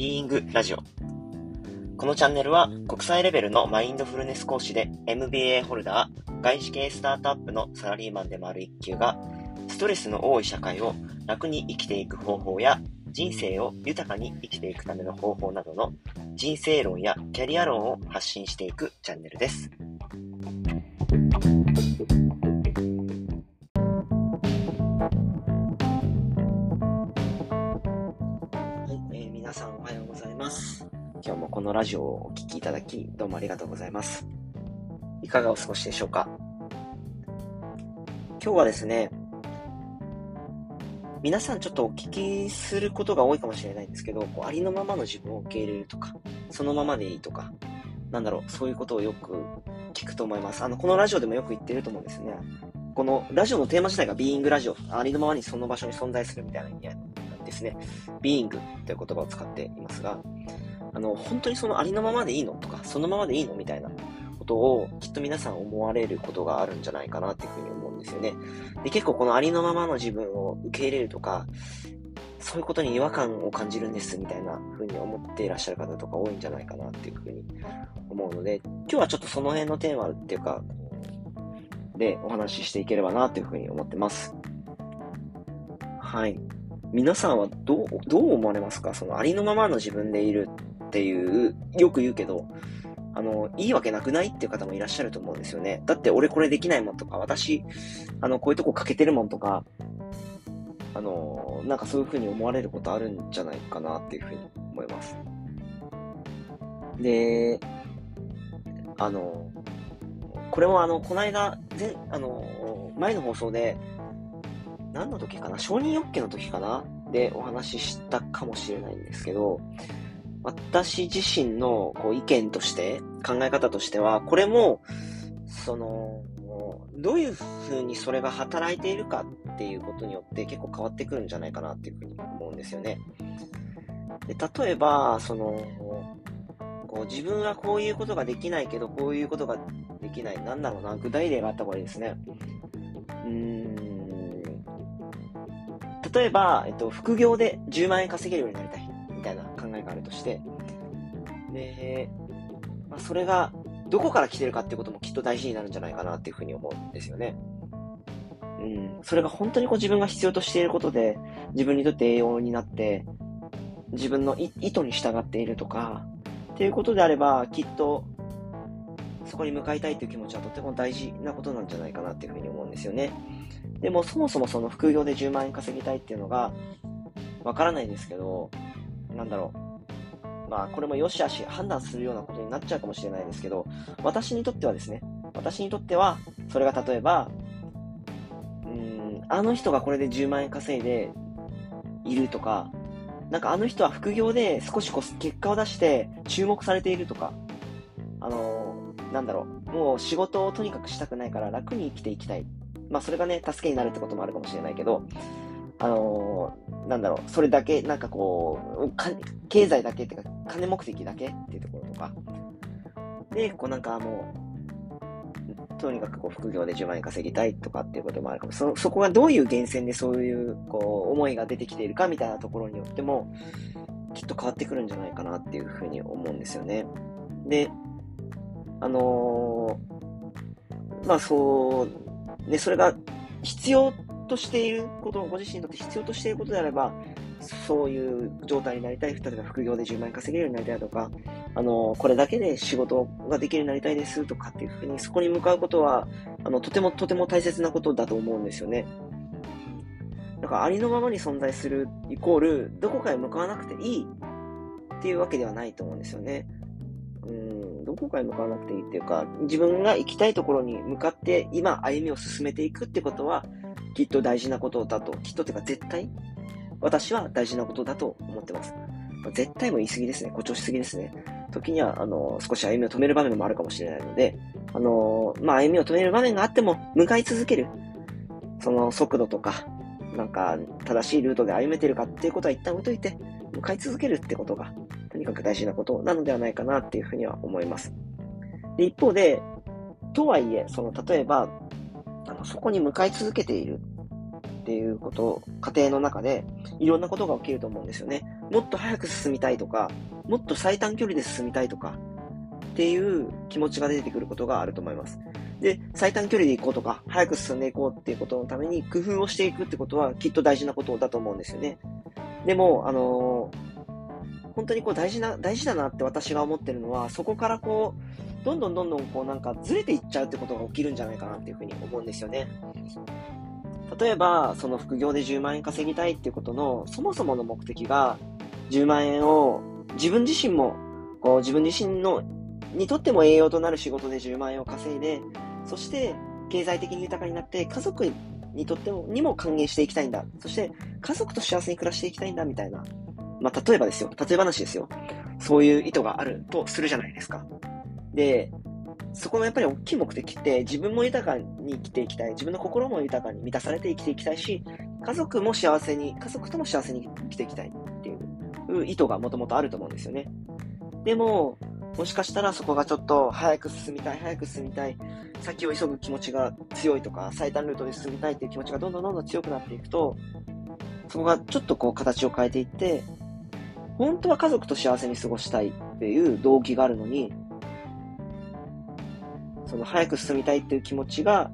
ビーイングラジオ。このチャンネルは国際レベルのマインドフルネス講師で MBA ホルダー、外資系スタートアップのサラリーマンでもある一級が、ストレスの多い社会を楽に生きていく方法や、人生を豊かに生きていくための方法などの人生論やキャリア論を発信していくチャンネルです。このラジオをお聴きいただき、どうもありがとうございます。いかがお過ごしでしょうか？今日はですね、皆さんちょっとお聞きすることが多いかもしれないんですけど、こうありのままの自分を受け入れるとか、そのままでいいとか、なんだろう、そういうことをよく聞くと思います。あの、このラジオでもよく言ってると思うんですね。このラジオのテーマ自体がビーイングラジオ、ありのままにその場所に存在するみたいな意味合いですね。ビーイングという言葉を使っていますが、あの、本当にそのありのままでいいのとか、そのままでいいのみたいなことをきっと皆さん思われることがあるんじゃないかなっていうふうに思うんですよね。で、結構このありのままの自分を受け入れるとか、そういうことに違和感を感じるんですみたいな風に思っていらっしゃる方とか多いんじゃないかなっていうふうに思うので、今日はちょっとその辺のテーマっていうか、でお話ししていければなというふうに思ってます。はい。皆さんはどう、どう思われますか？そのありのままの自分でいるっていう、よく言うけど、あの、いいわけなくないっていう方もいらっしゃると思うんですよね。だって俺これできないもんとか、私、あの、こういうとこ欠けてるもんとか、あの、なんかそういう風に思われることあるんじゃないかなっていう風に思います。で、あの、これもあの、この間、前、あの、前の放送で、何の時かな承認欲求の時かなでお話ししたかもしれないんですけど、私自身のこう意見として、考え方としては、これも、その、どういうふうにそれが働いているかっていうことによって結構変わってくるんじゃないかなっていうふうに思うんですよね。で例えば、その、こう自分はこういうことができないけど、こういうことができない。なんだろうな、具体例があった方がいいですね。うーん。例えば、えっと、副業で10万円稼げるようになりたい。があるとして、で、まあ、それがどこから来てるかってこともきっと大事になるんじゃないかなっていうふうに思うんですよね。うん。それが本当にこう自分が必要としていることで、自分にとって栄養になって、自分の意図に従っているとか、っていうことであれば、きっと、そこに向かいたいという気持ちはとても大事なことなんじゃないかなっていうふうに思うんですよね。でも、そもそもその副業で10万円稼ぎたいっていうのが、わからないですけど、なんだろう。まあ、これも良し悪し判断するようなことになっちゃうかもしれないですけど、私にとってはですね、私にとっては、それが例えば、うん、あの人がこれで10万円稼いでいるとか、なんかあの人は副業で少しこう結果を出して注目されているとか、あのー、なんだろう、もう仕事をとにかくしたくないから楽に生きていきたい。まあそれがね、助けになるってこともあるかもしれないけど、あのー、なんだろう、それだけ、なんかこう、経済だけっていうか、金目的だけっていうところとか、で、こうなんかもう、とにかくこう副業で10万円稼ぎたいとかっていうこともあるかも。そ、そこがどういう源泉でそういう、こう、思いが出てきているかみたいなところによっても、きっと変わってくるんじゃないかなっていうふうに思うんですよね。で、あのー、まあそう、ね、それが必要としていること、ご自身にとって必要としていることであれば、そういう状態になりたい。例えば副業で10万円稼げるようになりたいとか、あの、これだけで仕事ができるようになりたいですとかっていうふうに、そこに向かうことは、あの、とてもとても大切なことだと思うんですよね。だからありのままに存在するイコール、どこかへ向かわなくていいっていうわけではないと思うんですよね。うん、どこかへ向かわなくていいっていうか、自分が行きたいところに向かって今歩みを進めていくってことは、きっと大事なことだと、きっとっていうか絶対、私は大事なことだと思ってます。絶対も言い過ぎですね。誇張しすぎですね。時には、あの、少し歩みを止める場面もあるかもしれないので、あの、まあ、歩みを止める場面があっても、向かい続ける。その速度とか、なんか、正しいルートで歩めてるかっていうことは一旦置いといて、向かい続けるってことが、とにかく大事なことなのではないかなっていうふうには思います。で、一方で、とはいえ、その、例えば、あの、そこに向かい続けているっていうこと、過程の中で、いろんなことが起きると思うんですよね。もっと早く進みたいとか、もっと最短距離で進みたいとか、っていう気持ちが出てくることがあると思います。で、最短距離で行こうとか、早く進んでいこうっていうことのために工夫をしていくってことはきっと大事なことだと思うんですよね。でも、あのー、本当にこう大事な、大事だなって私が思ってるのは、そこからこう、どんどんどんどんこうなんかずれていっちゃうってことが起きるんじゃないかなっていうふうに思うんですよね。例えば、その副業で10万円稼ぎたいっていうことの、そもそもの目的が、10万円を自分自身も、こう自分自身の、にとっても栄養となる仕事で10万円を稼いで、そして経済的に豊かになって家族にとっても、にも還元していきたいんだ。そして家族と幸せに暮らしていきたいんだみたいな。まあ、例えばですよ。例え話ですよ。そういう意図があるとするじゃないですか。で、そこのやっぱり大きい目的って自分も豊かに生きていきたい。自分の心も豊かに満たされて生きていきたいし、家族も幸せに、家族とも幸せに生きていきたいっていう意図がもともとあると思うんですよね。でも、もしかしたらそこがちょっと早く進みたい、早く進みたい、先を急ぐ気持ちが強いとか、最短ルートで進みたいっていう気持ちがどんどんどんどん強くなっていくと、そこがちょっとこう形を変えていって、本当は家族と幸せに過ごしたいっていう動機があるのに、その早く進みたいっていう気持ちが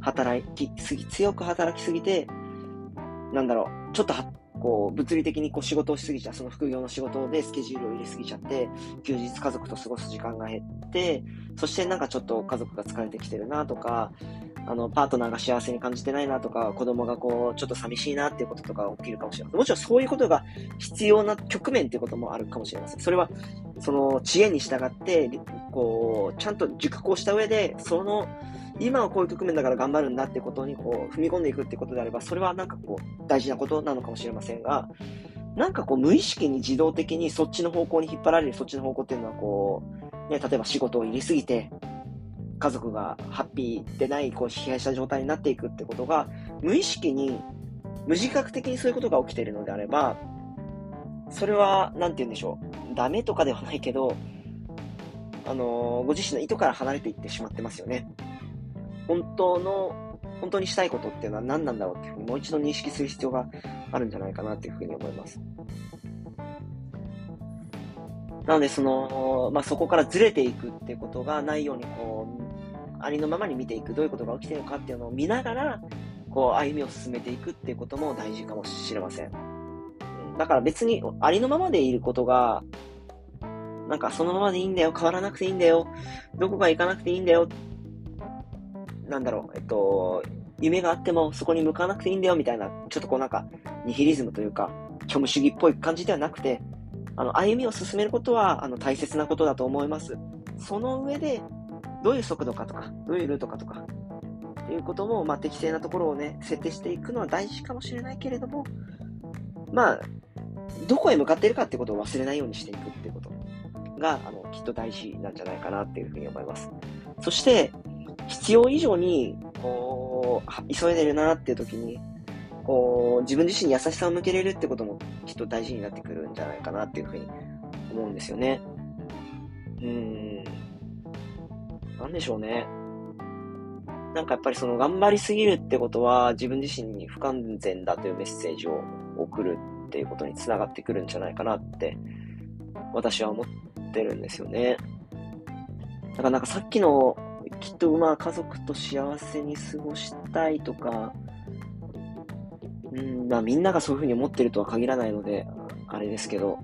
働きすぎ、強く働きすぎて、なんだろう、ちょっとこう、物理的にこう仕事をしすぎちゃう、その副業の仕事でスケジュールを入れすぎちゃって、休日家族と過ごす時間が減って、そしてなんかちょっと家族が疲れてきてるなとか、あの、パートナーが幸せに感じてないなとか、子供がこう、ちょっと寂しいなっていうこととか起きるかもしれません。もちろんそういうことが必要な局面っていうこともあるかもしれません。それは、その知恵に従って、こう、ちゃんと熟考した上で、その、今はこういう局面だから頑張るんだってことにこう踏み込んでいくってことであれば、それはなんかこう大事なことなのかもしれませんが、なんかこう無意識に自動的にそっちの方向に引っ張られるそっちの方向っていうのはこう、ね、例えば仕事を入れすぎて、家族がハッピーでない、こう、疲弊した状態になっていくってことが、無意識に、無自覚的にそういうことが起きているのであれば、それは、なんて言うんでしょう。ダメとかではないけど、あのー、ご自身の意図から離れていってしまってますよね。本当の、本当にしたいことっていうのは何なんだろうっていうふうにもう一度認識する必要があるんじゃないかなっていうふうに思います。なので、その、まあ、そこからずれていくっていうことがないように、こう、ありのままに見ていく、どういうことが起きてるかっていうのを見ながら、こう、歩みを進めていくっていうことも大事かもしれません。だから別に、ありのままでいることが、なんかそのままでいいんだよ、変わらなくていいんだよ、どこか行かなくていいんだよなんだろう、えっと、夢があってもそこに向かなくていいんだよみたいな、ちょっとこうなんか、ニヒリズムというか、虚無主義っぽい感じではなくて、あの、歩みを進めることは、あの、大切なことだと思います。その上で、どういう速度かとか、どういうルートかとか、っていうことも、まあ、適正なところをね、設定していくのは大事かもしれないけれども、まあ、どこへ向かっているかってことを忘れないようにしていくってことが、あの、きっと大事なんじゃないかなっていうふうに思います。そして、必要以上に、こう、急いでるなっていう時に、こう、自分自身に優しさを向けれるってこともきっと大事になってくるんじゃないかなっていうふうに思うんですよね。うん。なんでしょうね。なんかやっぱりその頑張りすぎるってことは自分自身に不完全だというメッセージを送るっていうことにつながってくるんじゃないかなって私は思ってるんですよね。だからなんかさっきのきっとまあ家族と幸せに過ごしたいとか、うん、まあみんながそういうふうに思ってるとは限らないので、あれですけど。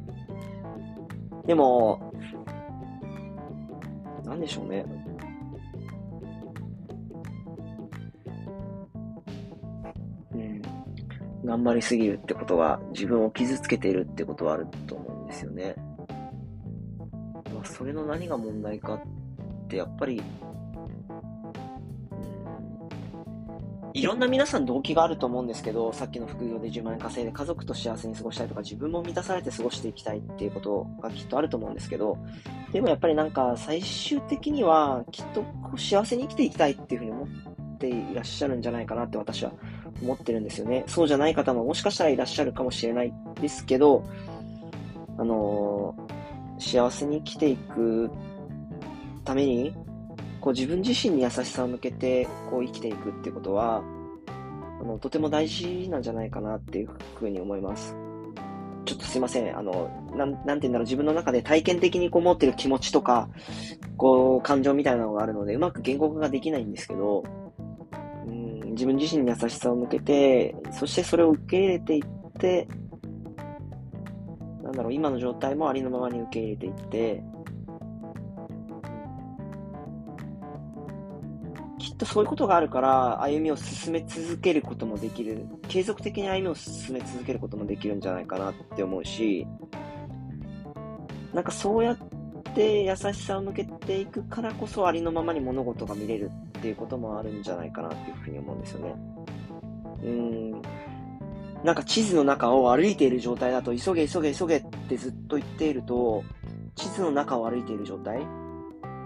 でも、なんでしょうね。頑張りすぎるってことは、自分を傷つけているってことはあると思うんですよね。まあ、それの何が問題かって、やっぱり、いろんな皆さん動機があると思うんですけど、さっきの副業で10万円稼いで家族と幸せに過ごしたいとか、自分も満たされて過ごしていきたいっていうことがきっとあると思うんですけど、でもやっぱりなんか最終的にはきっと幸せに生きていきたいっていうふうに思っていらっしゃるんじゃないかなって私は思ってるんですよね。そうじゃない方ももしかしたらいらっしゃるかもしれないですけど、あのー、幸せに生きていくためにこう自分自身に優しさを向けてこう生きていくってことは、あの、とても大事なんじゃないかなっていうふうに思います。ちょっとすいません。あの、なん、なんて言うんだろう、自分の中で体験的にこう持ってる気持ちとか、こう、感情みたいなのがあるので、うまく言語化ができないんですけど、自分自身に優しさを向けて、そしてそれを受け入れていって、なんだろう、今の状態もありのままに受け入れていって、きっとそういうことがあるから、歩みを進め続けることもできる、継続的に歩みを進め続けることもできるんじゃないかなって思うし、なんかそうやって優しさを向けていくからこそありのままに物事が見れる。っていうこともあるんじゃないかなっていうふうに思うんですよね。うん。なんか地図の中を歩いている状態だと、急げ急げ急げってずっと言っていると、地図の中を歩いている状態？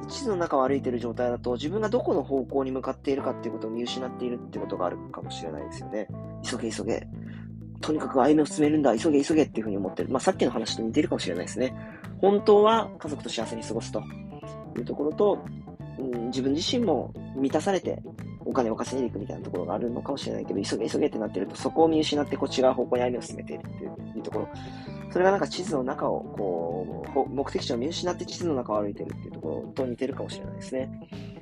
地図の中を歩いている状態だと、自分がどこの方向に向かっているかっていうことを見失っているってことがあるかもしれないですよね。急げ急げ。とにかく歩みを進めるんだ、急げ急げっていうふうに思ってる。まあ、さっきの話と似てるかもしれないですね。本当は家族と幸せに過ごすというところと、うん、自分自身も満たされてお金を稼いでいくみたいなところがあるのかもしれないけど、急げ急げってなってると、そこを見失ってこう違う方向に歩みを進めているっていうところ。それがなんか地図の中を、こう、目的地を見失って地図の中を歩いてるっていうところと似てるかもしれないですね。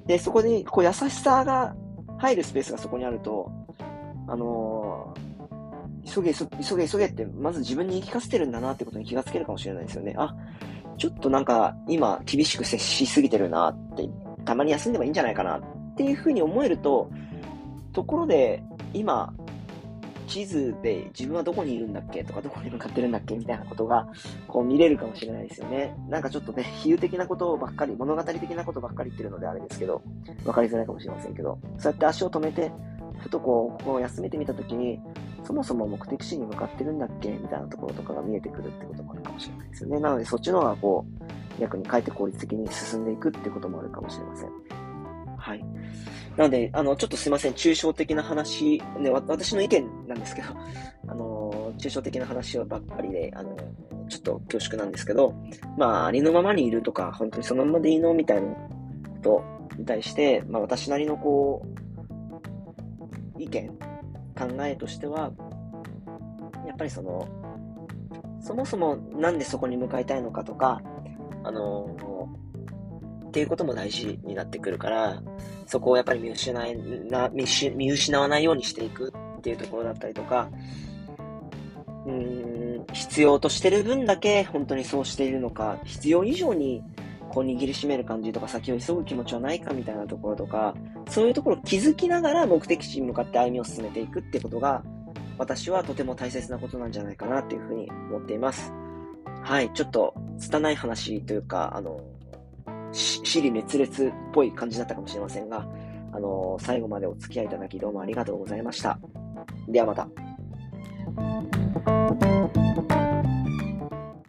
で、そこに、こう、優しさが入るスペースがそこにあると、あのー、急げ、急げ、急げって、まず自分に言い聞かせてるんだなってことに気がつけるかもしれないですよね。あ、ちょっとなんか、今、厳しく接しすぎてるなって、たまに休んでもいいんじゃないかなっていうふうに思えると、ところで、今、地図で自分はどこにいるんだっけ？とか、どこに向かってるんだっけ？みたいなことが、こう見れるかもしれないですよね。なんかちょっとね、比喩的なことばっかり、物語的なことばっかり言ってるのであれですけど、わかりづらいかもしれませんけど、そうやって足を止めて、ふとこう、ここを休めてみたときに、そもそも目的地に向かってるんだっけ？みたいなところとかが見えてくるってこともあるかもしれないですよね。なので、そっちの方がこう、逆にかえって効率的に進んでいくってこともあるかもしれません。はい。なので、あの、ちょっとすいません、抽象的な話、ね、私の意見なんですけど、あの、抽象的な話ばっかりで、あの、ちょっと恐縮なんですけど、まあ、ありのままにいるとか、本当にそのままでいいのみたいなことに対して、まあ、私なりのこう、意見、考えとしては、やっぱりその、そもそもなんでそこに向かいたいのかとか、あの、っていうことも大事になってくるから、そこをやっぱり見失いな見見失わないようにしていくっていうところだったりとか、うーん、必要としてる分だけ本当にそうしているのか、必要以上にこう握りしめる感じとか先を急ぐ気持ちはないかみたいなところとか、そういうところを気づきながら目的地に向かって歩みを進めていくってことが、私はとても大切なことなんじゃないかなっていうふうに思っています。はい、ちょっと、拙い話というか、あの、死に滅裂っぽい感じだったかもしれませんが、あの、最後までお付き合いいただきどうもありがとうございました。ではまた。